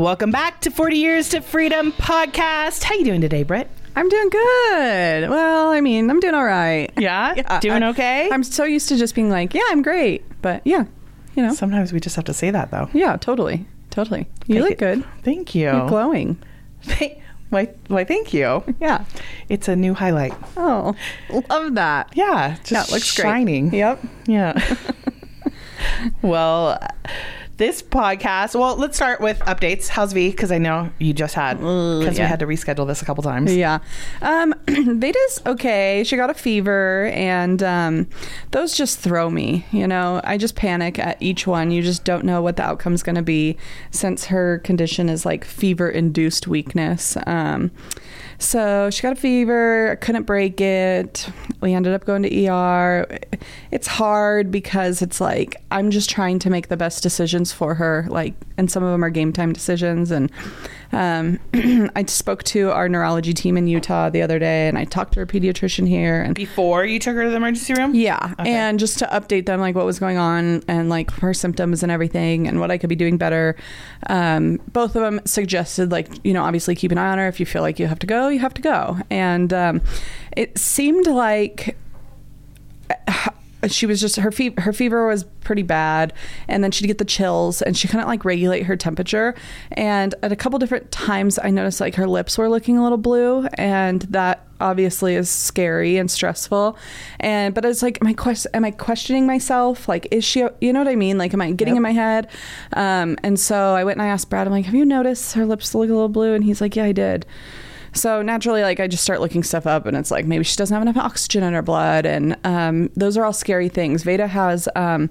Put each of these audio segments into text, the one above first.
Welcome back to 40 Years to Freedom podcast. How you doing today, Britt? I'm doing good. Well, I mean, I'm doing all right. Yeah? Doing I- okay? I'm so used to just being like, yeah, I'm great. But yeah, you know, Sometimes we just have to say that, though. yeah, totally. Totally. You look good. Thank you. You're glowing. Why, why, thank you. Yeah. It's a new highlight. Oh, love that. Yeah, just Yeah, it looks great. shining. Yep. Yeah. well, this podcast. Well, let's start with updates. How's V? Because I know you just had because we had to reschedule this a couple times. Yeah. Um, Veda's okay. She got a fever, and um, those just throw me. You know, I just panic at each one. You just don't know what the outcome's going to be since her condition is like fever induced weakness. Um, so she got a fever, couldn't break it. We ended up going to ER. It's hard because it's like I'm just trying to make the best decisions for her, like, and some of them are game time decisions. And um, I spoke to our neurology team in Utah the other day, and I talked to her pediatrician here, and Before you took her to the emergency room. yeah, Okay. and just to update them like what was going on and like her symptoms and everything and what I could be doing better. Um, both of them suggested like you know obviously keep an eye on her. If you feel like you have to go, you have to go. And um, it seemed like she was just her fever her fever was pretty bad and then she'd get the chills and she couldn't like regulate her temperature. And at a couple different times i noticed like her lips were looking a little blue and that obviously is scary and stressful. And but it's like am i quest- am i questioning myself? Like is she you know what i mean? Like am i getting Yep. in my head? Um and so i went and i asked brad i'm like have you noticed her lips look a little blue? And he's like yeah i did so naturally, like I just start looking stuff up, and it's like maybe she doesn't have enough oxygen in her blood, and um, those are all scary things. Veda has um,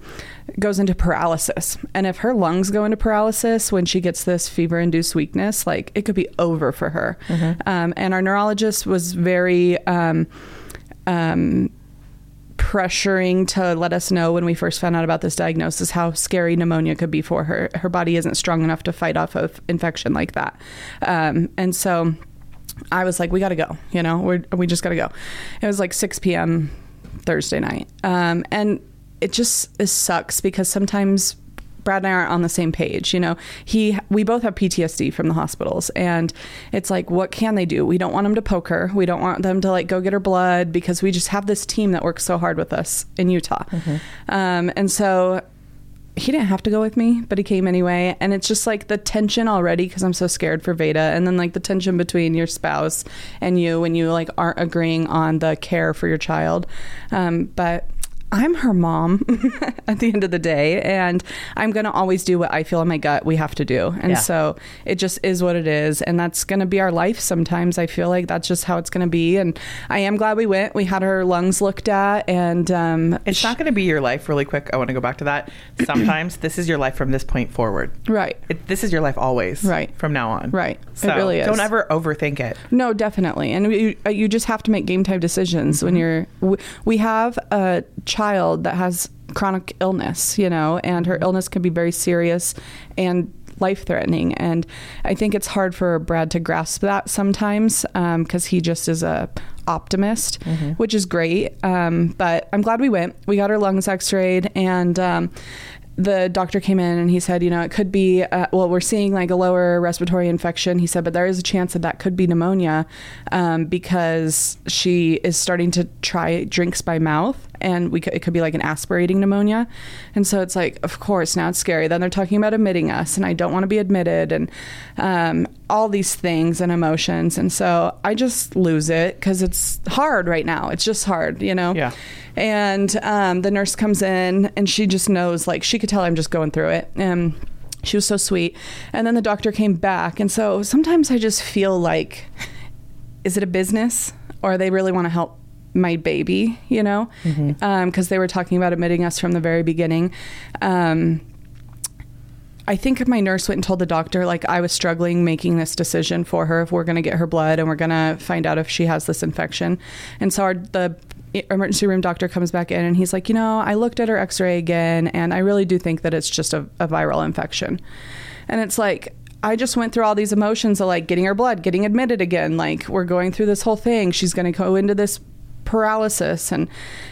goes into paralysis, and if her lungs go into paralysis when she gets this fever-induced weakness, like it could be over for her. Um, and our neurologist was very. Um, um, pressuring to let us know when we first found out about this diagnosis how scary pneumonia could be for her. Her body isn't strong enough to fight off of infection like that. Um, and so I was like, we got to go, you know, we're, we just got to go. It was like 6 p.m. Thursday night. Um, and it just it sucks because sometimes Brad and I aren't on the same page. You know, he we both have PTSD from the hospitals, and it's like, what can they do? We don't want them to poke her. We don't want them to like go get her blood because we just have this team that works so hard with us in Utah. Um, and so he didn't have to go with me, but he came anyway. And it's just like the tension already because I'm so scared for Veda. And then like the tension between your spouse and you when you like aren't agreeing on the care for your child. Um, but I'm her mom at the end of the day, and I'm going to always do what I feel in my gut we have to do. And Yeah. so it just is what it is. And that's going to be our life sometimes. I feel like that's just how it's going to be. And I am glad we went. We had her lungs looked at, and um, It's not going to be your life really quick. I want to go back to that. Sometimes this is your life from this point forward. right. It, this is your life always. Right. From now on. Right. It So really is. don't ever overthink it. No, definitely, and you, you just have to make game time decisions when you're. We, we have a child that has chronic illness, you know, and her illness can be very serious and life threatening. And I think it's hard for Brad to grasp that sometimes because he just is a optimist, which is great. Um, but I'm glad we went. We got her lungs x-rayed and. Um, the doctor came in and he said, you know, it could be, uh, well, we're seeing like a lower respiratory infection. He said, but there is a chance that that could be pneumonia um, because she is starting to try drinks by mouth and we could, it could be like an aspirating pneumonia. And so it's like, of course, now it's scary. Then they're talking about admitting us and I don't want to be admitted and um, all these things and emotions. And so I just lose it because it's hard right now. It's just hard, you know? Yeah. And um, the nurse comes in and she just knows, like, she could tell I'm just going through it. And she was so sweet. And then the doctor came back. And so sometimes I just feel like, is it a business or they really want to help my baby, you know? Because they were talking about admitting us from the very beginning. Um, I think my nurse went and told the doctor like I was struggling making this decision for her if we're going to get her blood and we're going to find out if she has this infection. And so our, the emergency room doctor comes back in and he's like, you know, I looked at her X-ray again and I really do think that it's just a, a viral infection. And it's like I just went through all these emotions of like getting her blood, getting admitted again. Like we're going through this whole thing. She's going to go into this paralysis and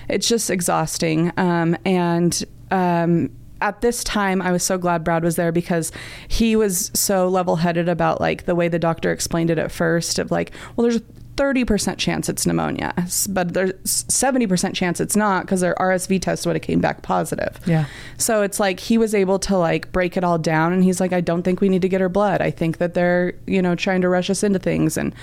it's just exhausting. Um, and um, at this time I was so glad Brad was there because he was so level-headed about like the way the doctor explained it at first of like, well there's a 30% chance it's pneumonia, but there's 70% chance it's not because their RSV test would have came back positive. Yeah. So it's like he was able to like break it all down and he's like I don't think we need to get her blood. I think that they're, you know, trying to rush us into things and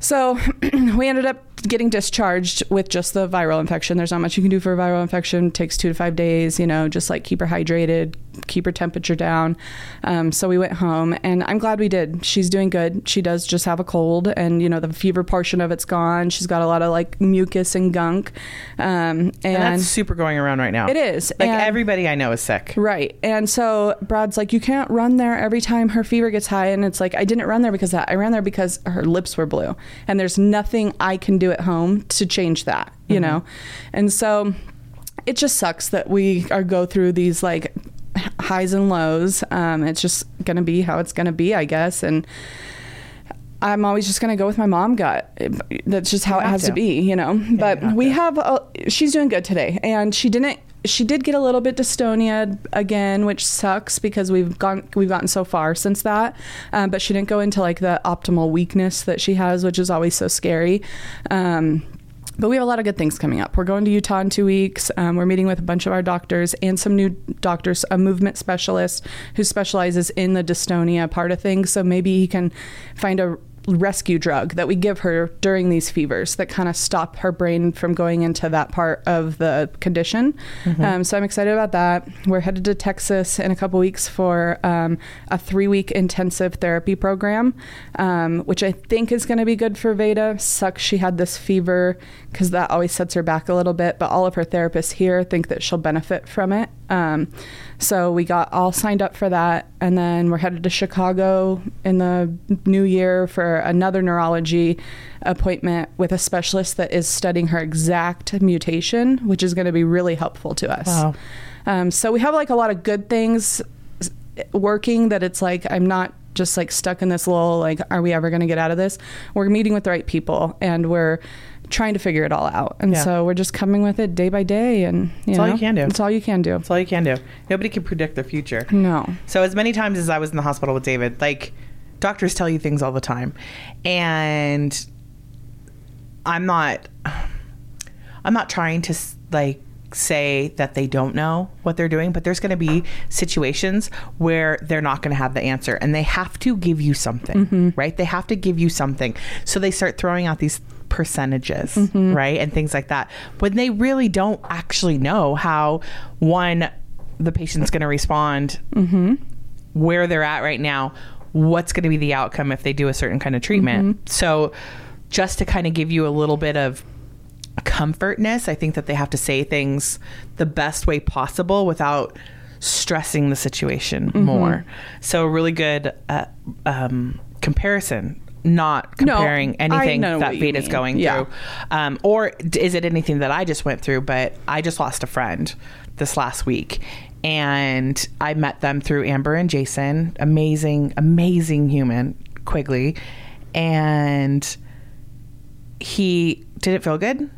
so we ended up getting discharged with just the viral infection. There's not much you can do for a viral infection. It takes two to five days, you know, just like keep her hydrated, keep her temperature down. Um, so we went home and I'm glad we did. She's doing good. She does just have a cold and, you know, the fever portion of it's gone. She's got a lot of like mucus and gunk. Um, and, And that's super going around right now. it is. Like And- everybody I know is sick. Right. And so Brad's like, you can't run there every time her fever gets high. And it's like, I didn't run there because of that. I ran there because her lips were blue. And there's nothing I can do at home to change that, you know? And so it just sucks that we are go through these like highs and lows. Um, it's just going to be how it's going to be, I guess. And I'm always just going to go with my mom gut. That's just how You it has to. to. be, you know. but have we to. have, a, she's doing good today. And she didn't, she did get a little bit dystonia again, which sucks because we've gone, we've gotten so far since that. Um, but she didn't go into like the optimal weakness that she has, which is always so scary. Um, but we have a lot of good things coming up. We're going to Utah in two weeks. Um, we're meeting with a bunch of our doctors and some new doctors, a movement specialist who specializes in the dystonia part of things. So maybe he can find a rescue drug that we give her during these fevers that kind of stop her brain from going into that part of the condition. Um, so I'm excited about that. We're headed to Texas in a couple weeks for um, a three week intensive therapy program, um, which I think is going to be good for Veda. Sucks she had this fever because that always sets her back a little bit, but all of her therapists here think that she'll benefit from it. Um, so we got all signed up for that, and then we're headed to Chicago in the new year for another neurology appointment with a specialist that is studying her exact mutation, which is going to be really helpful to us. Wow. Um, so we have like a lot of good things working that it's like I'm not just like stuck in this little like are we ever going to get out of this? We're meeting with the right people and we're trying to figure it all out. And Yeah. so we're just coming with it day by day and you That's know, all you can do. It's all you can do. It's all you can do. Nobody can predict the future. No. So as many times as I was in the hospital with David, like doctors tell you things all the time, and I'm not, I'm not trying to like say that they don't know what they're doing, but there's going to be situations where they're not going to have the answer, and they have to give you something, mm-hmm. right? They have to give you something, so they start throwing out these percentages, right, and things like that, when they really don't actually know how one the patient's going to respond where they're at right now, what's going to be the outcome if they do a certain kind of treatment. So, just to kind of give you a little bit of comfortness, I think that they have to say things the best way possible without stressing the situation more. So, a really good uh, um, comparison. Not comparing I anything that what you Veda's mean. going Yeah. through, um, or is it anything that I just went through? But I just lost a friend this last week, and I met them through Amber and Jason. Amazing, amazing human, Quigley, and he didn't feel good,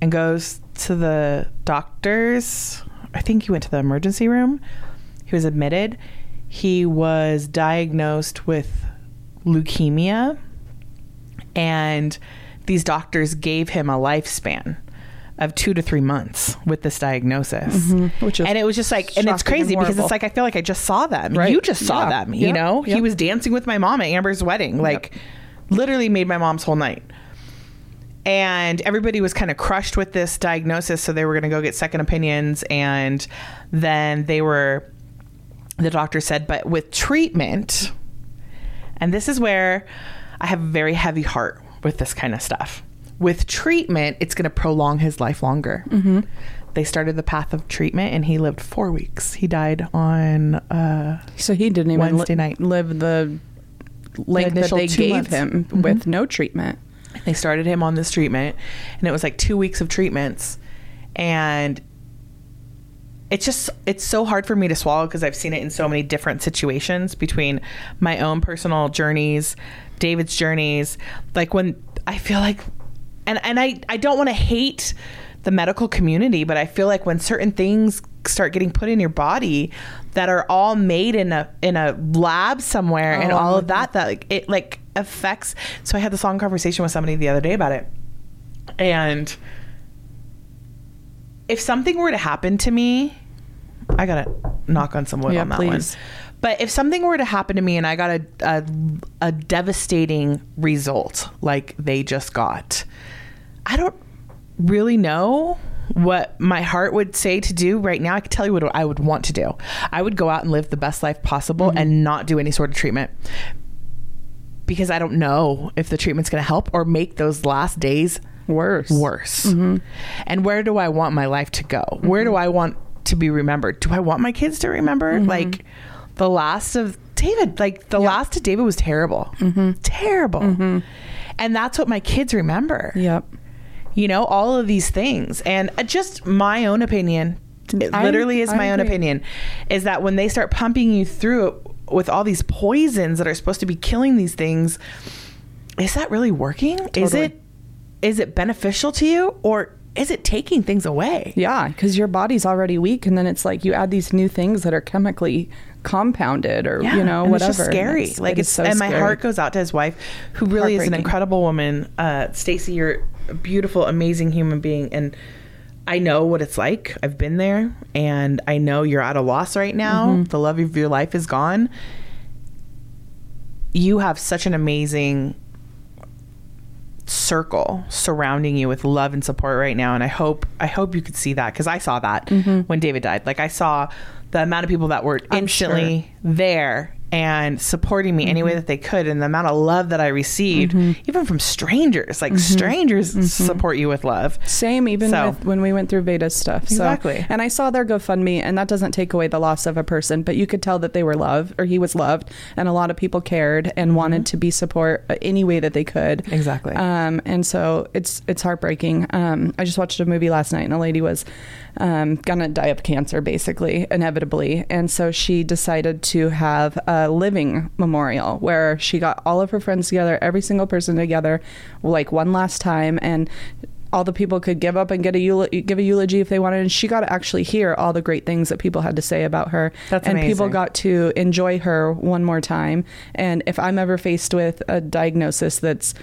and goes to the doctors. I think he went to the emergency room. He was admitted. He was diagnosed with leukemia and these doctors gave him a lifespan of two to three months with this diagnosis. Mm-hmm. Which is and it was just like and it's shocking and crazy because it's like i feel like i just saw them. Right. you just saw Yeah. them you know? He was dancing with my mom at amber's wedding like literally made my mom's whole night. And everybody was kind of crushed with this diagnosis so they were going to go get second opinions and then they were the doctor said but with treatment and this is where I have a very heavy heart with this kind of stuff. With treatment, it's going to prolong his life longer. Mm-hmm. They started the path of treatment, and he lived four weeks. He died on uh, So he didn't even Wednesday li- night. live the length that initial they gave months. him Mhm. with no treatment. they started him on this treatment and it was like two weeks of treatments and it's just it's so hard for me to swallow because i've seen it in so many different situations between my own personal journeys david's journeys. Like when i feel like and and i i don't want to hate the medical community but i feel like when certain things start getting put in your body that are all made in a in a lab somewhere and Oh, all of that. that like it like affects so i had this long conversation with somebody the other day about it. And if something were to happen to me i gotta knock on some wood Yeah, on that please. one but if something were to happen to me and i got a, a, a devastating result like they just got i don't really know what my heart would say to do right now. I can tell you what I would want to do. I would go out and live the best life possible mm-hmm. and not do any sort of treatment because I don't know if the treatment's going to help or make those last days Worse. worse. Mm-hmm. And where do I want my life to go? Where mm-hmm. do I want to be remembered? Do I want my kids to remember mm-hmm. like the last of David? Like the last of David was terrible. Mm-hmm. Terrible. Mm-hmm. And that's what my kids remember Yep. you know all of these things and uh, just my own opinion it I- literally is I my own opinion is that when they start pumping you through it with all these poisons that are supposed to be killing these things is that really working is it is it beneficial to you or is it taking things away Yeah, because your body's already weak, and then it's like you add these new things that are chemically compounded, or you know, whatever. It's scary. it's- like it it's so and my scary. heart goes out to his wife, who really is an incredible woman. Uh, Stacy, you're a beautiful, amazing human being, and I know what it's like. I've been there, and I know you're at a loss right now. Mm-hmm. The love of your life is gone. You have such an amazing circle surrounding you with love and support right now and i hope i hope you could see that because i saw that when david died like i saw the amount of people that were Mm-hmm. Instantly there and supporting me any Mm-hmm. way that they could and the amount of love that i received even from strangers Mm-hmm. like strangers support you with love Same, even So- with when we went through Veda's stuff. So, Exactly. And I saw their GoFundMe, and that doesn't take away the loss of a person, but you could tell that they were loved, or he was loved, and a lot of people cared and wanted to be support uh, any way that they could. Mm-hmm. Exactly. Um, and so it's it's heartbreaking. Um, I just watched a movie last night, and a lady was um, gonna die of cancer, basically, inevitably, and so she decided to have a living memorial where she got all of her friends together, every single person together, like one last time, and all the people could give up and get a eul- give a eulogy if they wanted. And she got to actually hear all the great things that people had to say about her. That's and people got to enjoy her one more time. And if i'm ever faced with a diagnosis that's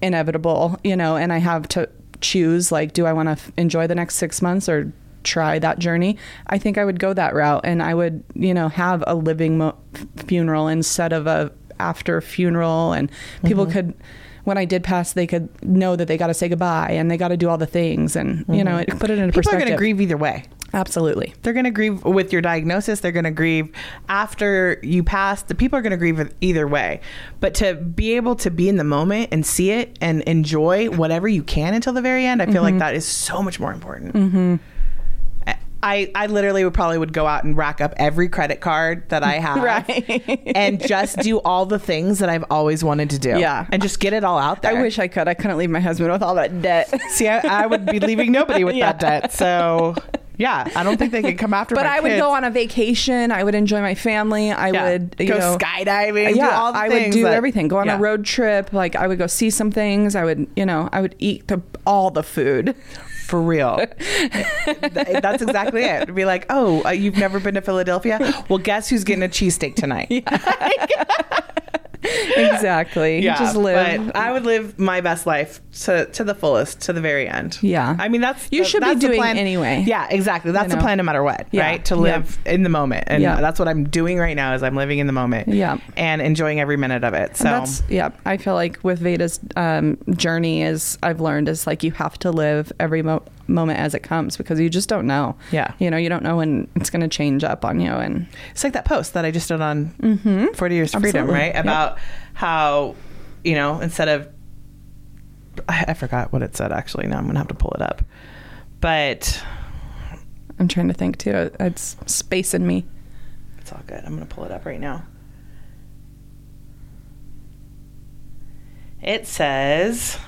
inevitable you know and i have to choose like do i want to f- enjoy the next 6 months or try that journey i think i would go that route and i would you know have a living mo- funeral instead of a after funeral and people Mm-hmm. could when I did pass, they could know that they got to say goodbye and they got to do all the things, and you know, it, put it in Mm-hmm. people are perspective. going to grieve either way Absolutely. they're going to grieve with your diagnosis they're going to grieve after you pass the people are going to grieve either way but to be able to be in the moment and see it and enjoy whatever you can until the very end i feel Mm-hmm. like that is so much more important I, I literally would probably would go out and rack up every credit card that I have Right. and just do all the things that I've always wanted to do. Yeah. And just get it all out there. I wish I could. I couldn't leave my husband with all that debt. See, I, I would be leaving nobody with Yeah. that debt. So, yeah, I don't think they could come after me. but I would kids. go on a vacation. I would enjoy my family. I Yeah. would you go know, skydiving. do yeah, all the I would do that- everything. Go on Yeah. a road trip. Like I would go see some things. I would, you know, I would eat the, all the food. for real. That's exactly it. It'd be like, oh, uh, you've never been to Philadelphia? Well, guess who's getting a cheesesteak tonight? exactly. Yeah, Just live. But I would live my best life to to the fullest, to the very end. Yeah. I mean that's You should be that's the doing plan. anity Yeah, exactly. That's the plan, no matter what. Yeah, Right? To yeah. live in the moment, and Yeah. that's what I'm doing right now. Is I'm living in the moment. Yeah. and enjoying every minute of it. So That's yeah. I feel like with Veda's um, journey is I've learned is like you have to live every mo- moment as it comes because you just don't know. Yeah. You know, you don't know when it's going to change up on you and It's like that post that I just did on 40 Years to Freedom, Mm-hmm. Right? Yep. About how, you know, instead of, I, I forgot what it said actually. Now I'm going to have to pull it up. But I'm trying to think too. It's space in me. it's all good. I'm going to pull it up right now. It says,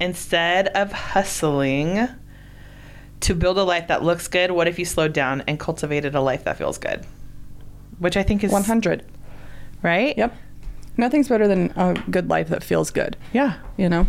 instead of hustling to build a life that looks good, what if you slowed down and cultivated a life that feels good? Which I think is 100. right. Yep. Nothing's better than a good life that feels good. Yeah. You know.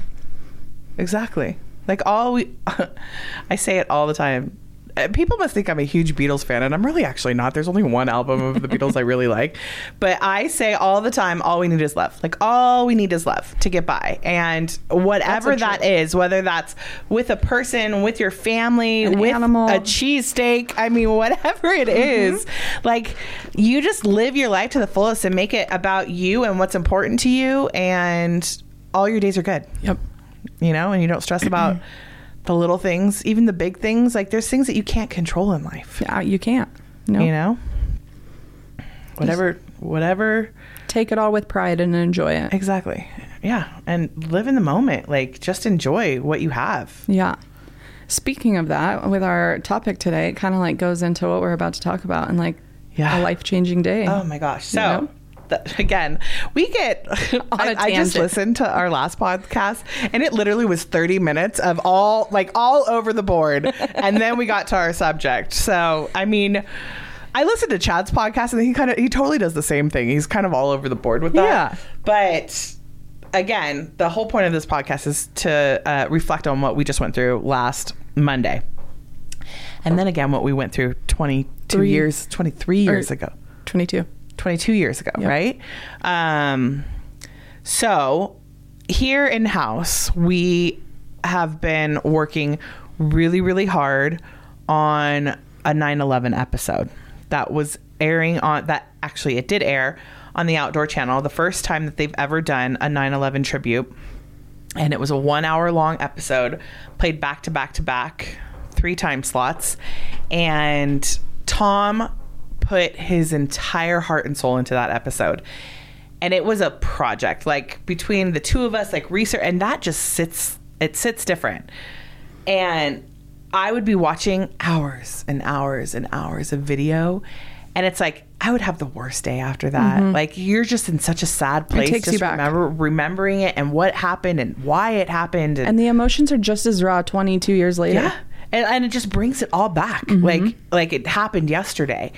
Exactly. Like all we, I say it all the time. Uh, people must think I'm a huge Beatles fan, and I'm really actually not. There's only one album of the Beatles I really like, but I say all the time, all we need is love. Like all we need is love to get by, and whatever that is, whether that's with a person, with your family, An with animal. a cheesesteak, I mean, whatever it Mm-hmm. is, like you just live your life to the fullest and make it about you and what's important to you, and all your days are good Yep. you know, and you don't stress about the little things, even the big things. Like there's things that you can't control in life, Yeah, you can't. No. you know. Whatever, whatever, Take it all with pride and enjoy it. exactly. Yeah, and live in the moment. Like just enjoy what you have. Yeah. Speaking of that, with our topic today, it kind of like goes into what we're about to talk about and like Yeah. a life changing day. Oh my gosh! So. You know? Th- again, we get. I, I just listened to our last podcast, and it literally was thirty minutes of all like all over the board, and then we got to our subject. So I mean, I listened to Chad's podcast, and he kind of he totally does the same thing. He's kind of all over the board with that. Yeah. but again, the whole point of this podcast is to uh, reflect on what we just went through last Monday, and then again what we went through twenty two Three- years, twenty three years or- ago. 22. 22 years ago, Yep. right? Um, so here in house, we have been working really, really hard on a 9 11 episode that was airing on that actually it did air on the outdoor channel the first time that they've ever done a 9 11 tribute and it was a one hour long episode played back to back to back three time slots and tom put his entire heart and soul into that episode and it was a project like between the two of us like research and that just sits it sits different and I would be watching hours and hours and hours of video, and it's like I would have the worst day after that. Like you're just in such a sad place. Mm-hmm. takes just you back. Remember remembering it and what happened and why it happened. And, And the emotions are just as raw 22 years later. yeah. And, and it just brings it all back. Mm-hmm. like like it happened yesterday.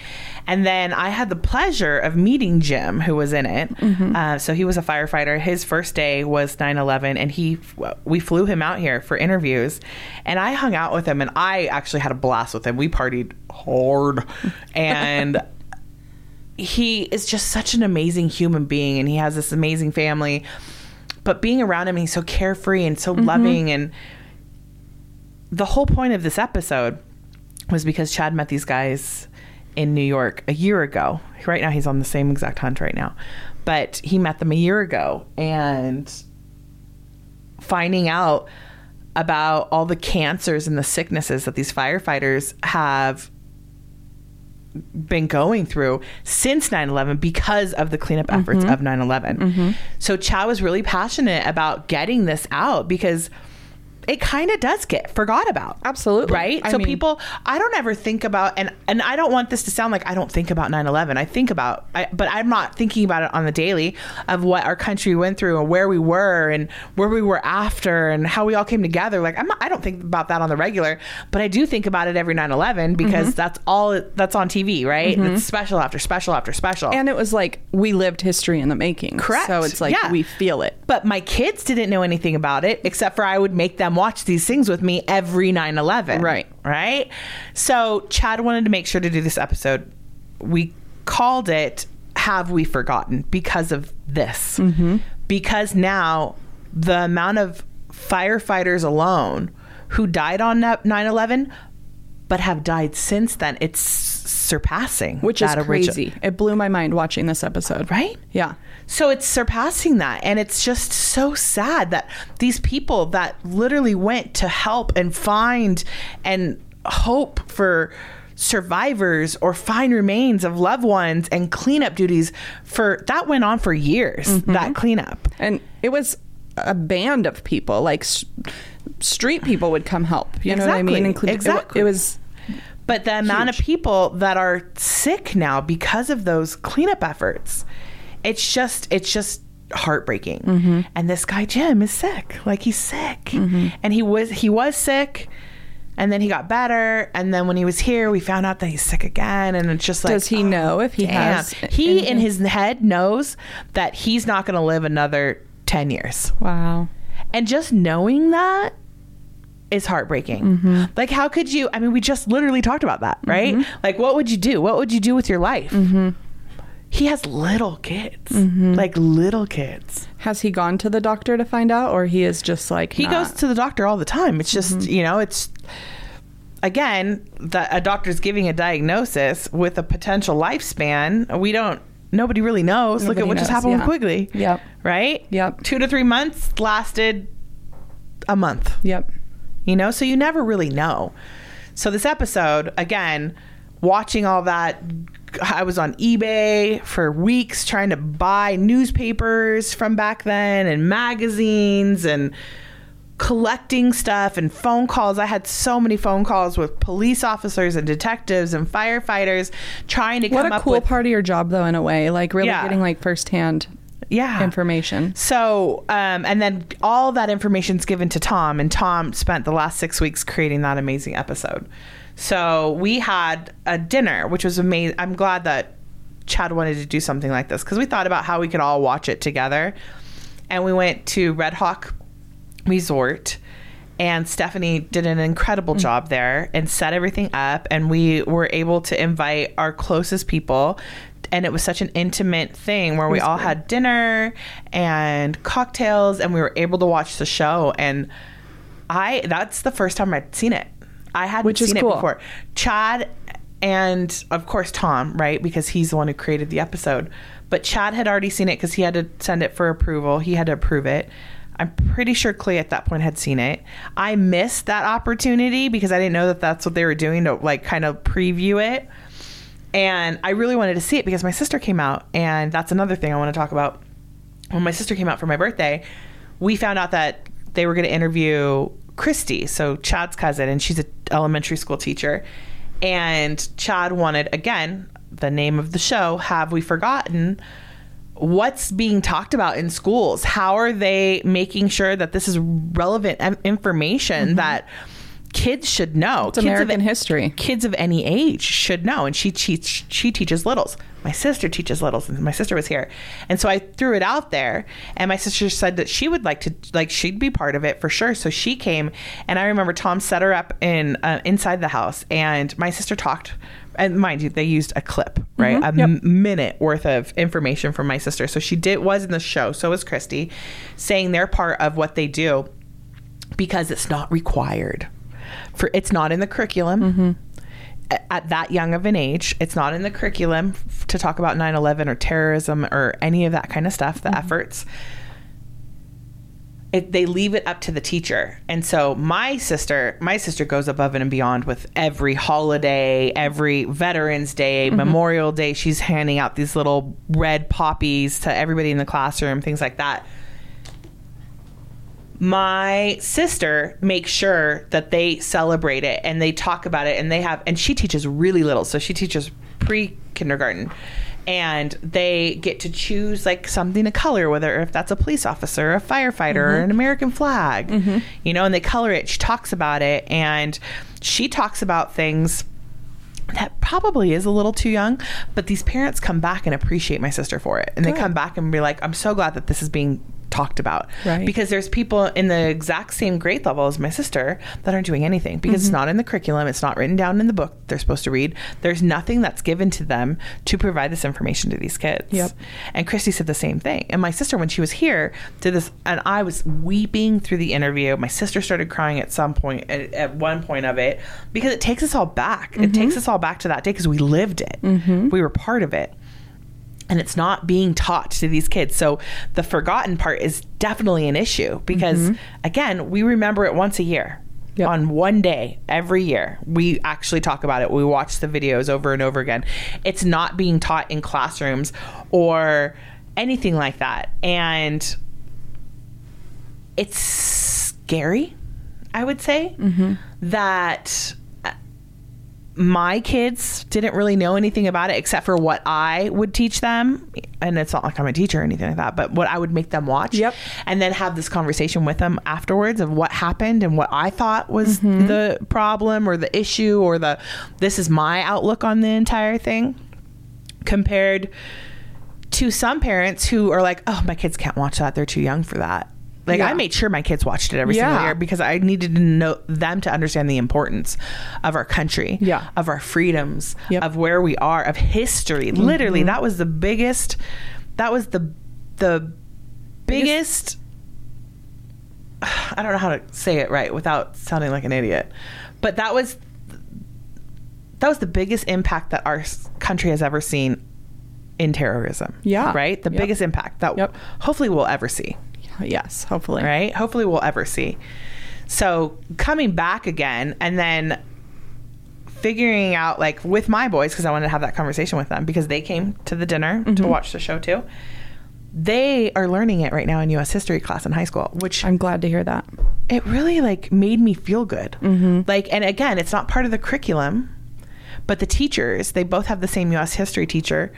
And then i had the pleasure of meeting jim who was in it. Mm-hmm. uh, so he was a firefighter. His first day was 9-11 and he we flew him out here for interviews. And i hung out with him and i actually had a blast with him. We partied hard. And he is just such an amazing human being and he has this amazing family. But being around him he's so carefree and so loving and the whole point of this episode was because Chad met these guys in New York a year ago. Right now, he's on the same exact hunt right now, but he met them a year ago and finding out about all the cancers and the sicknesses that these firefighters have been going through since 9-11 because of the cleanup efforts mm-hmm. of 9-11 mm-hmm. so chad was really passionate about getting this out because it kind of does get forgot about Absolutely. right I so mean- people i don't ever think about and and i don't want this to sound like i don't think about 9-11 i think about I, but i'm not thinking about it on the daily of what our country went through and where we were and where we were after and how we all came together like I'm not, i don't think about that on the regular but i do think about it every 9-11 because Mm-hmm. that's all that's on tv right it's special after special after special And it was like we lived history in the making. Correct. So it's like Yeah. we feel it. But my kids didn't know anything about it except for I would make them watch these things with me every 9 11. Right. Right. So Chad wanted to make sure to do this episode. We called it Have We Forgotten because of this. Mm-hmm. Because now the amount of firefighters alone who died on 9 11 but have died since then, it's surpassing. Which is crazy. It blew my mind watching this episode. Right? Yeah. So it's surpassing that. And it's just so sad that these people that literally went to help and find and hope for survivors or find remains of loved ones and cleanup duties for that went on for years, Mm-hmm. that cleanup. And it was a band of people, like s- street people would come help. You know what I mean? It- Exactly. It, was But the amount of people that are sick now because of those cleanup efforts, it's just it's just heartbreaking. Mm-hmm. And this guy Jim is sick. Like he's sick. Mm-hmm. And he was he was sick and then he got better and then when he was here we found out that he's sick again and it's just like Does he oh, know if he damn. has He in his head knows that he's not going to live another 10 years. wow. And just knowing that is heartbreaking. Mm-hmm. Like, how could you? I mean, we just literally talked about that, right? Mm-hmm. Like, what would you do? What would you do with your life? He has little kids, mm-hmm. like little kids. Has he gone to the doctor to find out, or he is just like He not? goes to the doctor all the time. It's just, mm-hmm. you know, it's again, that a doctor's giving a diagnosis with a potential lifespan. We don't, nobody really knows. Look at Nobody what just happened yeah. with Quigley. Yep. Right? Yep. Two to three months lasted a month. Yep. you know so you never really know so this episode again watching all that i was on ebay for weeks trying to buy newspapers from back then and magazines and collecting stuff and phone calls i had so many phone calls with police officers and detectives and firefighters trying to What come a up cool with part of your job, though, in a way, like really Yeah. getting like firsthand yeah information. So, um, and then all that information is given to Tom, and Tom spent the last six weeks creating that amazing episode. So we had a dinner, which was amazing. I'm glad that Chad wanted to do something like this because we thought about how we could all watch it together. And we went to Red Hawk Resort, and Stephanie did an incredible mm. job there and set everything up. And we were able to invite our closest people. And it was such an intimate thing where we all great. had dinner and cocktails, and we were able to watch the show. And I, that's the first time I'd seen it. I hadn't Which seen cool. it before. Chad and of course Tom, right? Because he's the one who created the episode. But Chad had already seen it because he had to send it for approval. He had to approve it. I'm pretty sure Clay at that point had seen it. I missed that opportunity because I didn't know that that's what they were doing to like kind of preview it. And I really wanted to see it because my sister came out, and that's another thing I want to talk about. When my sister came out for my birthday, we found out that they were going to interview Christy, so Chad's cousin, and she's an elementary school teacher. And Chad wanted, again, the name of the show, Have We Forgotten? What's being talked about in schools? How are they making sure that this is relevant information that kids should know? It's kids of- American history. kids of any age should know and she teach she teaches littles my sister teaches littles and my sister was here and so i threw it out there and my sister said that she would like to like she'd be part of it for sure so she came and i remember tom set her up in uh, inside the house and my sister talked and mind you they used a clip mm-hmm. right? A Yep. m- minute worth of information from my sister. So she did was in the show so was christy saying their part of what they do because it's not required. For it's not in the curriculum. Mm-hmm. A- at that young of an age it's not in the curriculum to talk about 9-11 or terrorism or any of that kind of stuff the mm-hmm. efforts it, they leave it up to the teacher. And so my sister my sister goes above and beyond with every holiday every veterans day mm-hmm. memorial day. She's handing out these little red poppies to everybody in the classroom things like that. My sister makes sure that they celebrate it and they talk about it and they have and she teaches really little. So she teaches pre kindergarten and they get to choose like something to color whether if that's a police officer a firefighter or an american flag mm-hmm. you know and they color it. She talks about it and she talks about things that probably is a little too young, but these parents come back and appreciate my sister for it. And they come back and be like, I'm so glad that this is being talked about. Right. Because there's people in the exact same grade level as my sister that aren't doing anything because it's mm-hmm. not in the curriculum. It's not written down in the book they're supposed to read. There's nothing that's given to them to provide this information to these kids. Yep. And Christy said the same thing. And my sister, when she was here, did this, and I was weeping through the interview. My sister started crying at some point, at, at one point of it, because it takes us all back. It mm-hmm. takes us all back to that day because we lived it. Mm-hmm. We were part of it. And it's not being taught to these kids. So the forgotten part is definitely an issue because, again, we remember it once a year. Yep. On one day every year, we actually talk about it. We watch the videos over and over again. It's not being taught in classrooms or anything like that. And it's scary, I would say, that uh, my kids didn't really know anything about it except for what I would teach them. And it's not like I'm a teacher or anything like that, but what I would make them watch. Yep. And then have this conversation with them afterwards of what happened and what I thought was mm-hmm. the problem or the issue or the this is my outlook on the entire thing compared to some parents who are like, oh, my kids can't watch that. They're too young for that. Like Yeah. I made sure my kids watched it every single year because I needed to know them to understand the importance of our country, Yeah. of our freedoms, Yep. of where we are, of history. Mm-hmm. Literally, that was the biggest. That was the the biggest. I don't know how to say it right without sounding like an idiot, but that was that was the biggest impact that our country has ever seen in terrorism. Yeah. right. The Yep. biggest impact that Yep. hopefully we'll ever see Yes, hopefully. right? Hopefully, we'll ever see. So coming back again, and then figuring out like with my boys because I wanted to have that conversation with them because they came to the dinner to mm-hmm. watch the show too. They are learning it right now in U.S. history class in high school, which I'm glad to hear that. it really like made me feel good. Mm-hmm. Like, and again, it's not part of the curriculum, but the teachers they both have the same U.S. history teacher.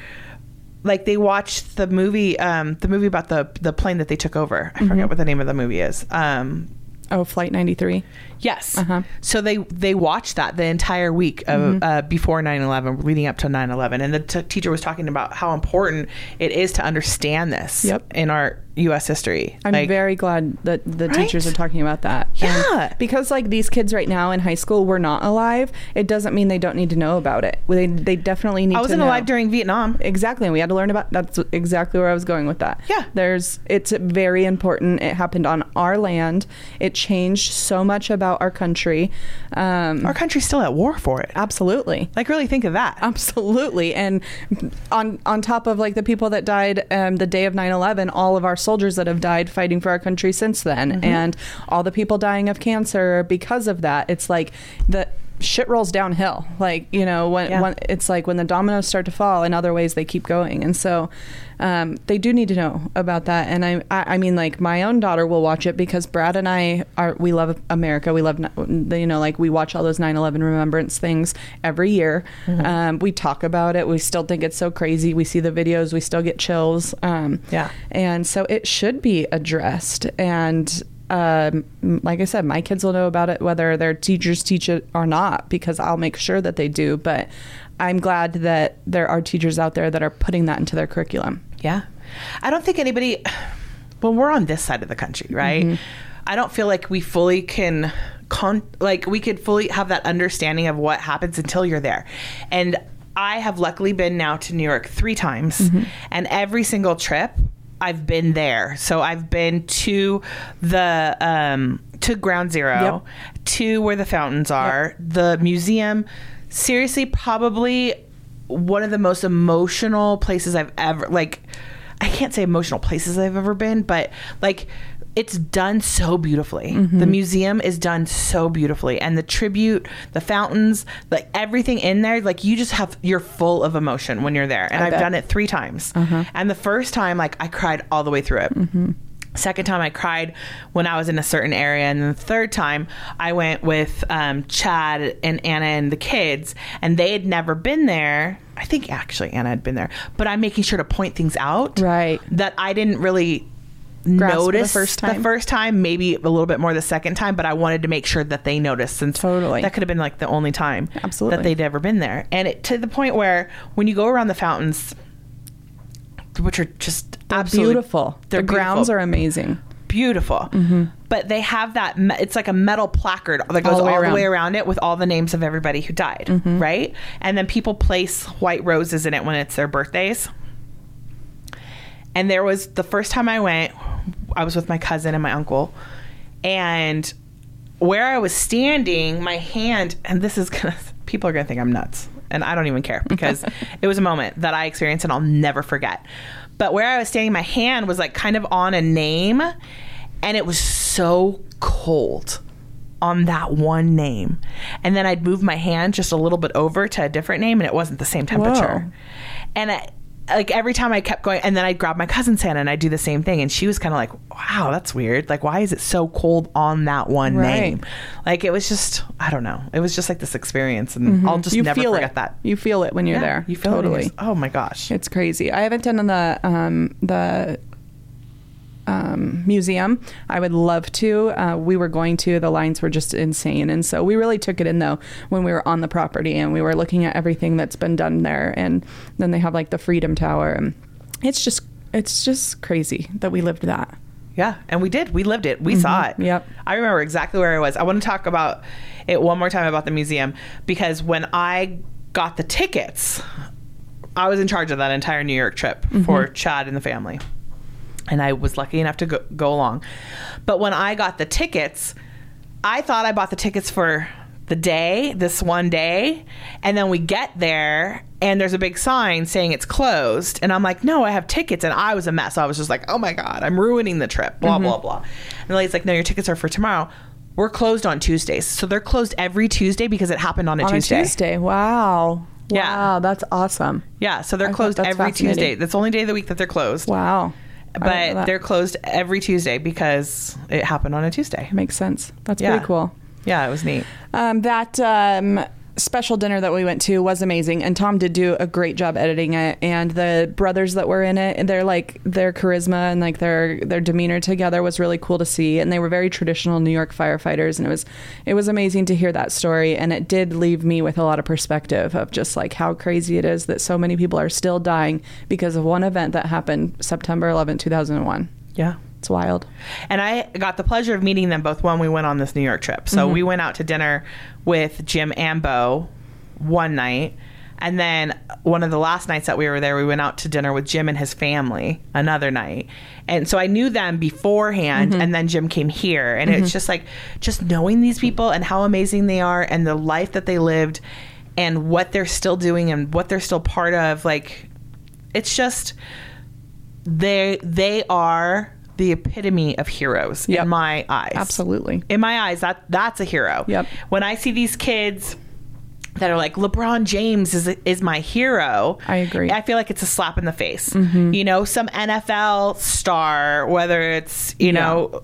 Like they watched the movie, um, the movie about the the plane that they took over. I forget what the name of the movie is. Um, Oh, Flight 93. Yes. Uh-huh. So they they watched that the entire week of Mm-hmm. uh, before 9/11 leading up to 9/11 and the t- teacher was talking about how important it is to understand this Yep. in our US history. I'm Like, very glad that the Right? teachers are talking about that. Yeah. And because like these kids right now in high school were not alive, it doesn't mean they don't need to know about it. They they definitely need I wasn't alive during Vietnam. Exactly. And we had to learn about that's exactly where I was going with that. Yeah. There's it's very important. It happened on our land. It changed so much about our country. Um Our country's still at war for it. absolutely. Like really think of that. Absolutely. And on on top of like the people that died um, the day of 9/11, all of our soldiers that have died fighting for our country since then Mm-hmm. and all the people dying of cancer because of that. It's like the shit rolls downhill. Like, you know, when, Yeah. when it's like when the dominoes start to fall in other ways they keep going. And so um, they do need to know about that. And I, I I mean like my own daughter will watch it because Brad and I are we love America. We love you know like we watch all those 9/11 remembrance things every year. Mm-hmm. Um, we talk about it. We still think it's so crazy. We see the videos. We still get chills. Um, Yeah. And so it should be addressed. And um, like I said, my kids will know about it whether their teachers teach it or not because I'll make sure that they do. But I'm glad that there are teachers out there that are putting that into their curriculum. Yeah. I don't think anybody, well, we're on this side of the country, right? Mm-hmm. I don't feel like we fully can, con- like, we could fully have that understanding of what happens until you're there. And I have luckily been now to New York three times, Mm-hmm. and every single trip, I've been there. So I've been to the um, to Ground Zero, Yep. to where the fountains are, the museum. Seriously, probably one of the most emotional places I've ever like. I can't say emotional places I've ever been, but like it's done so beautifully. Mm-hmm. The museum is done so beautifully, and the tribute, the fountains, like everything in there, like you just have you're full of emotion when you're there. And I I've bet. done it three times. Uh-huh. And the first time, like I cried all the way through it. Mm-hmm. Second time I cried when I was in a certain area, and then the third time I went with um, Chad and Anna and the kids, and they had never been there. I think actually Anna had been there, but I'm making sure to point things out Right. that I didn't really Grasp the notice first time? the first time, maybe a little bit more the second time, but I wanted to make sure that they noticed since Totally. that could have been like the only time Absolutely. that they'd ever been there, and it, to the point where when you go around the fountains, which are just They're absolutely beautiful. they're the grounds beautiful are amazing. beautiful. Mm-hmm. But they have that, me- it's like a metal placard that goes all, the way the way around it with all the names of everybody who died, mm-hmm. right? And then people place white roses in it when it's their birthdays. And there was the first time I went, I was with my cousin and my uncle. And where I was standing, my hand, and this is gonna, people are gonna think I'm nuts. And I don't even care because it was a moment that I experienced and I'll never forget. But where I was standing, my hand was like kind of on a name, and it was so cold on that one name. And then I'd move my hand just a little bit over to a different name, and it wasn't the same temperature. Whoa. And I, like every time I kept going, and then I'd grab my cousin's hand and I'd do the same thing. And she was kind of like, wow, that's weird. Like, why is it so cold on that one Right. name? Like, it was just, I don't know. It was just like this experience. And I'll just Mm-hmm. you never feel forget it. that. You feel it when you're Yeah, there. You feel it totally. oh my gosh. It's crazy. I haven't done the um, the um, museum. I would love to. Uh, we were going to. The lines were just insane, and so we really took it in though when we were on the property and we were looking at everything that's been done there. And then they have like the Freedom Tower, and it's just it's just crazy that we lived that. Yeah, and we did. We lived it. We saw it. Yep. I remember exactly where I was. I want to talk about it one more time about the museum because when I got the tickets, I was in charge of that entire New York trip for Chad and the family. And I was lucky enough to go, go along. But when I got the tickets, I thought I bought the tickets for the day, this one day. And then we get there and there's a big sign saying it's closed. And I'm like, no, I have tickets. And I was a mess. I was just like, oh my God, I'm ruining the trip, blah, mm-hmm. blah, blah. And the lady's like, no, your tickets are for tomorrow. We're closed on Tuesdays. So they're closed every Tuesday because it happened on a On Tuesday. a Tuesday. Wow. Yeah. Wow, that's awesome. Yeah. So they're I closed every. Tuesday. That's the only day of the week that they're closed. Wow. I didn't know But they're closed every Tuesday because it happened on a Tuesday. makes sense. That's Yeah. pretty cool. Yeah, it was neat. Um, that um, special dinner that we went to was amazing, and Tom did do a great job editing it. And the brothers that were in it, their like their charisma and like their their demeanor together was really cool to see. And they were very traditional New York firefighters, and it was it was amazing to hear that story. And it did leave me with a lot of perspective of just like how crazy it is that so many people are still dying because of one event that happened September 11, 2001. Yeah. It's wild. And I got the pleasure of meeting them both when we went on this New York trip. So Mm-hmm. we went out to dinner with Jim and Bo one night. And then one of the last nights that we were there, we went out to dinner with Jim and his family another night. And so I knew them beforehand, Mm-hmm. and then Jim came here. And it's just like, just knowing these people and how amazing they are and the life that they lived and what they're still doing and what they're still part of. Like, it's just, they they are the epitome of heroes Yep. in my eyes. Absolutely. In my eyes, that that's a hero. Yep. When I see these kids that are like LeBron James is is my hero. I agree. I feel like it's a slap in the face. You know, some NFL star, whether it's you Yeah. know.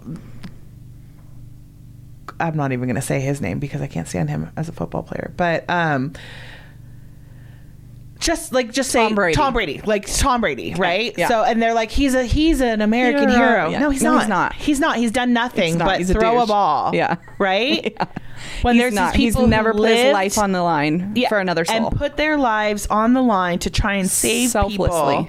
I'm not even going to say his name because I can't stand him as a football player. But um, just like just say Tom Brady. Tom Brady, like Tom Brady, right? yeah. So and they're like he's a he's an American Hero. hero. Yeah. No, he's No, not. he's not. He's not. He's done nothing He's not. but He's a throw a douche. ball. Yeah. Right. Yeah. When he's there's not. these He's people never who put his life on the line Yeah, for another soul. and put their lives on the line to try and save people,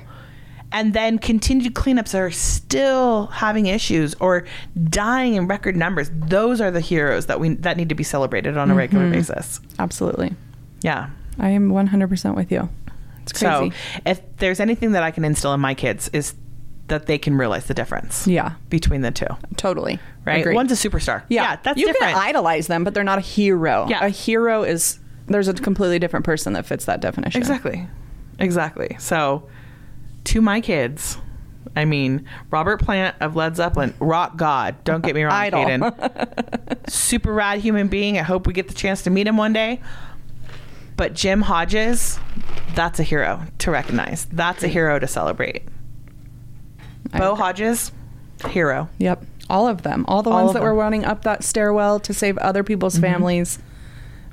and then continued cleanups are still having issues or dying in record numbers. Those are the heroes that we that need to be celebrated on a regular Mm-hmm. basis. Absolutely. Yeah. I am 100% with you. It's crazy. So if there's anything that I can instill in my kids is that they can realize the difference. Yeah. Between the two, totally. right? Agreed. One's a superstar. yeah. that's you different. can idolize them, but they're not a hero. Yeah. A hero is there's a completely different person that fits that definition. Exactly. Exactly. So, to my kids, I mean, Robert Plant of Led Zeppelin, rock god. Don't get me wrong, Idol. Kaden. Super rad human being. I hope we get the chance to meet him one day. But Jim Hodges, that's a hero to recognize. That's a hero to celebrate. I Bo agree. Hodges, hero. Yep. All of them. All the All ones that were running up that stairwell to save other people's Mm-hmm. families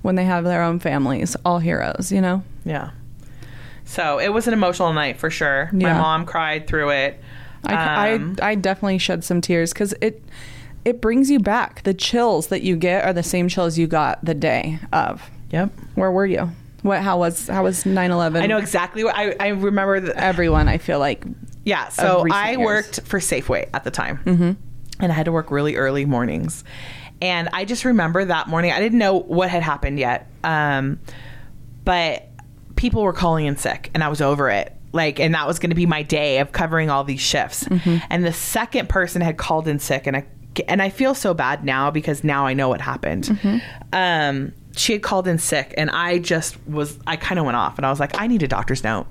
when they have their own families. All heroes, you know? Yeah. So it was an emotional night for sure. Yeah. My mom cried through it. I, Um, I, I definitely shed some tears because it it brings you back. The chills that you get are the same chills you got the day of. Yep. Where were you? What? How was how was 9/11? I know exactly what I, I remember. The, everyone. I feel like Yeah, so I years. worked for Safeway at the time, mm-hmm. and I had to work really early mornings. And I just remember that morning. I didn't know what had happened yet, um, but people were calling in sick, and I was over it. Like, and that was going to be my day of covering all these shifts. Mm-hmm. And the second person had called in sick, and I and I feel so bad now because now I know what happened. Mm-hmm. Um, she had called in sick, and I just was I kind of went off, and I was like, I need a doctor's note.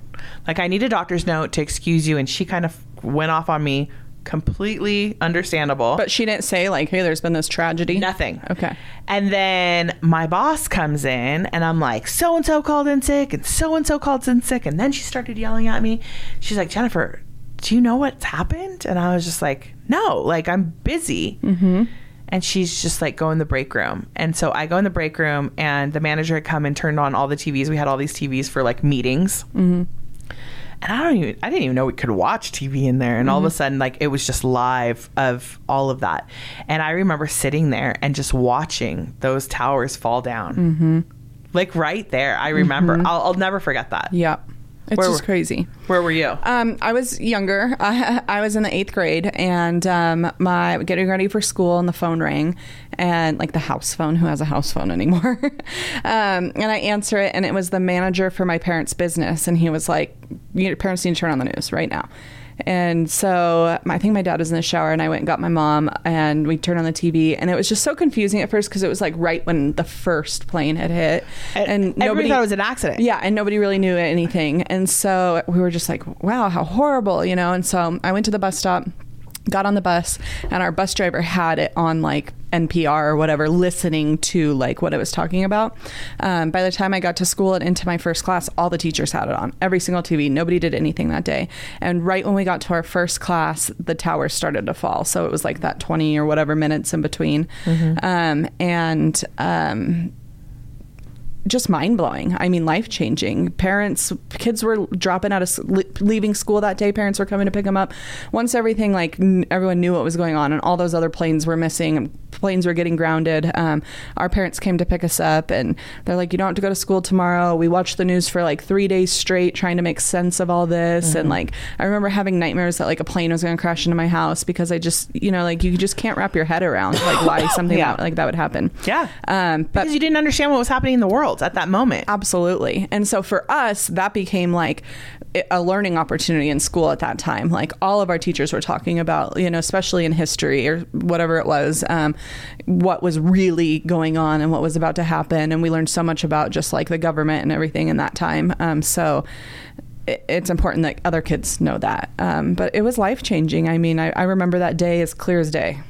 Like, I need a doctor's note to excuse you, and she kind of went off on me. Completely understandable. But she didn't say like, "Hey, there's been this tragedy." Nothing. Okay. And then my boss comes in and I'm like, so and so called in sick and so and so called in sick. And then she started yelling at me. She's like, Jennifer, do you know what's happened? And I was just like, no, like I'm busy. Mm-hmm. And she's just like, go in the break room. And so I go in the break room and the manager had come and turned on all the TVs. We had all these TVs for like meetings. Mm-hmm. And I don't even, I didn't even know we could watch TV in there. And all of a sudden, like, it was just live of all of that. And I remember sitting there and just watching those towers fall down. Mm-hmm. Like, right there. I remember. I'll, I'll never forget that. Yep. It's Where just were- crazy. Where were you? Um, I was younger. I, I was in the eighth grade, and um, my getting ready for school, and the phone rang, and like the house phone. Who has a house phone anymore? um, and I answer it, and it was the manager for my parents' business, and he was like, "Your parents need to turn on the news right now." And so I think my dad was in the shower, and I went and got my mom, and we turned on the TV, and it was just so confusing at first because it was like right when the first plane had hit, and Everybody nobody thought it was an accident. yeah, and nobody really knew anything. And so we were just like, wow, how horrible, you know? And so I went to the bus stop, got on the bus, and our bus driver had it on like NPR or whatever, listening to like what it was talking about. Um, by the time I got to school and into my first class, all the teachers had it on, every single TV. Nobody did anything that day. And right when we got to our first class, the towers started to fall. So it was like that 20 or whatever minutes in between. Um, and, um, just mind blowing. I mean, life changing. Parents, kids were dropping out of leaving school that day. Parents were coming to pick them up. Once everything like n- everyone knew what was going on, and all those other planes were missing, and planes were getting grounded. Um, our parents came to pick us up, and they're like, "You don't have to go to school tomorrow." We watched the news for like three days straight, trying to make sense of all this. And like, I remember having nightmares that like a plane was going to crash into my house because I just, you know, like you just can't wrap your head around like why something Yeah. that, like that would happen. Yeah. Um, but because you didn't understand what was happening in the world at that moment. Absolutely. And so for us, that became like a learning opportunity in school at that time. Like all of our teachers were talking about, you know, especially in history or whatever it was, um, what was really going on and what was about to happen. And we learned so much about just like the government and everything in that time. Um, so it's important that other kids know that. Um, but it was life changing. I mean, I, I remember that day as clear as day.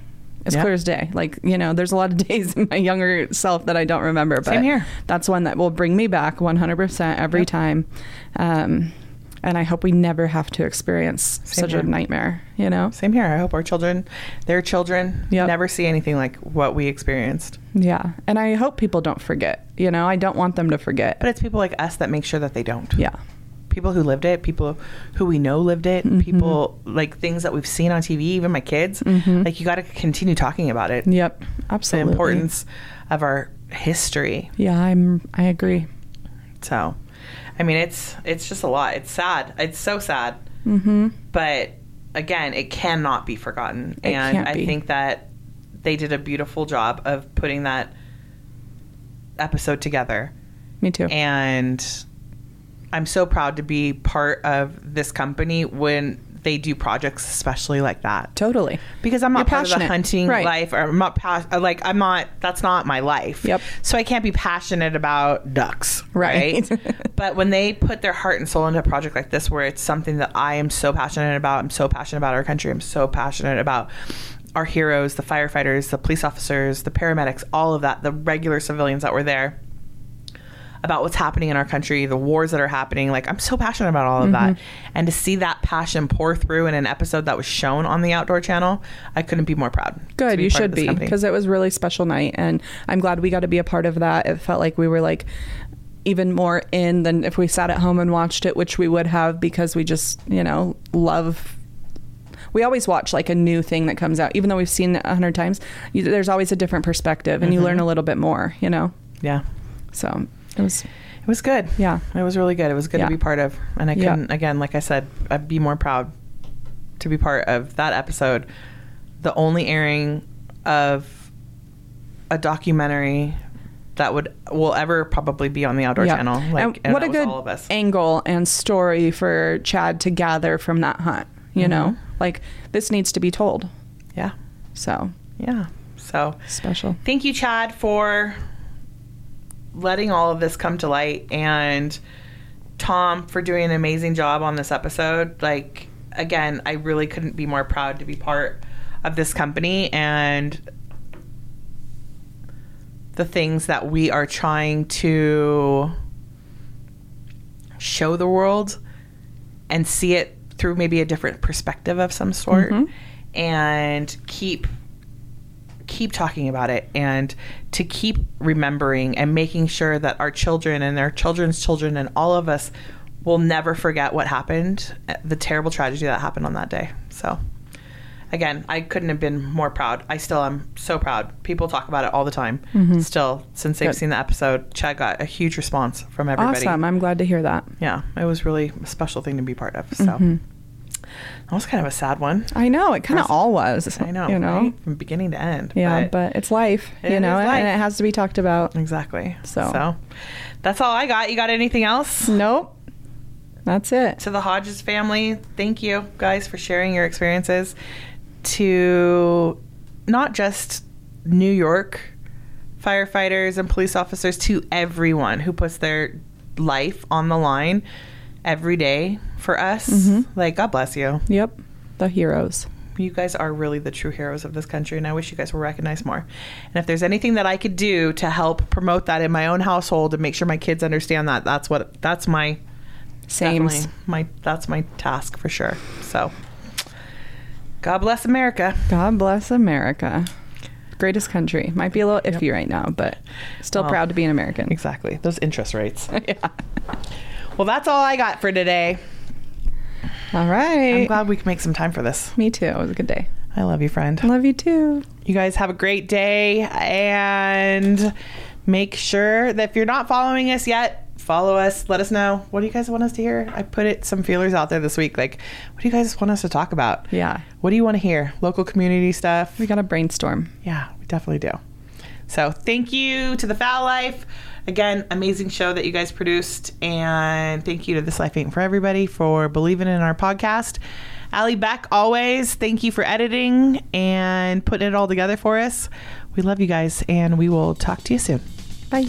As Yeah. clear as day. Like, you know, there's a lot of days in my younger self that I don't remember. But Same here. that's one that will bring me back 100% every Yep. time. Um, and I hope we never have to experience Same such here. a nightmare, you know? Same here. I hope our children, their children, Yep. never see anything like what we experienced. Yeah. And I hope people don't forget, you know? I don't want them to forget. But it's people like us that make sure that they don't. yeah. People who lived it, people who we know lived it, Mhm. people like things that we've seen on TV, even my kids. Mhm. Like you got to continue talking about it. Yep. absolutely. The importance of our history. Yeah, I'm, I agree. So, I mean, it's it's just a lot. It's sad. It's so sad. Mm-hmm. but again, it cannot be forgotten. It and I be. think that they did a beautiful job of putting that episode together. Me too. And I'm so proud to be part of this company when they do projects, especially like that. totally. Because I'm not You're part of the hunting Right. life, or I'm not pas- like I'm not. That's not my life. Yep. So I can't be passionate about ducks, Right. right? but when they put their heart and soul into a project like this, where it's something that I am so passionate about, I'm so passionate about our country. I'm so passionate about our heroes, the firefighters, the police officers, the paramedics, all of that, the regular civilians that were there. About what's happening in our country, the wars that are happening. Like, I'm so passionate about all of that. Mm-hmm. And to see that passion pour through in an episode that was shown on the Outdoor Channel, I couldn't be more proud. Good, you should be because it was a really special night, and I'm glad we got to be a part of that. It felt like we were like even more in than if we sat at home and watched it, which we would have because we just you know love. We always watch like a new thing that comes out, even though we've seen it a hundred times. You, there's always a different perspective, and you learn a little bit more, you know. Yeah. So it was, It was good. yeah, It was really good. It was good Yeah. to be part of. And I Yeah. couldn't, again, like I said, I'd be more proud to be part of that episode. The only airing of a documentary that would will ever probably be on the Outdoor yeah. Channel. Like, and what a good all of us. angle and story for Chad to gather from that hunt. You know, Mhm. like this needs to be told. Yeah. So Yeah. So special. thank you, Chad, for letting all of this come to light and Tom for doing an amazing job on this episode. Like, again, I really couldn't be more proud to be part of this company and the things that we are trying to show the world and see it through maybe a different perspective of some sort Mhm. and keep keep talking about it and to keep remembering and making sure that our children and their children's children and all of us will never forget what happened the terrible tragedy that happened on that day so again, I couldn't have been more proud. I still am so proud. People talk about it all the time. Still, since they've Mm-hmm. Good. seen the episode, Chad got a huge response from everybody. Awesome. I'm glad to hear that. Yeah, it was really a special thing to be part of. So Mm-hmm. That was kind of a sad one. I know. It kind of all was. I know, You know? right? from beginning to end. Yeah, but- but, it's life, It you know, life. and it has to be talked about. exactly. So. so that's all I got. You got anything else? Nope. That's it. to the Hodges family, thank you guys for sharing your experiences to not just New York firefighters and police officers, to everyone who puts their life on the line every day for us. Mm-hmm. Like, God bless you. Yep. The heroes. You guys are really the true heroes of this country, and I wish you guys were recognized more. And if there's anything that I could do to help promote that in my own household and make sure my kids understand that, that's what that's my Same. My that's my task for sure. So God bless America. God bless America. Greatest country. Might be a little iffy right now, but still Well, proud to be an American. Exactly. Those interest rates. yeah. Well, that's all I got for today. All right. I'm glad we could make some time for this. Me too. It was a good day. I love you, friend. Love you too. You guys have a great day and make sure that if you're not following us yet, follow us. Let us know. What do you guys want us to hear? I put it some feelers out there this week. Like, what do you guys want us to talk about? Yeah. What do you want to hear? Local community stuff? We got to brainstorm. Yeah, we definitely do. So thank you to the Fowl Life. Again, amazing show that you guys produced. And thank you to This Life Ain't For Everybody for believing in our podcast. Allie Beck, always, thank you for editing and putting it all together for us. We love you guys, and we will talk to you soon. Bye.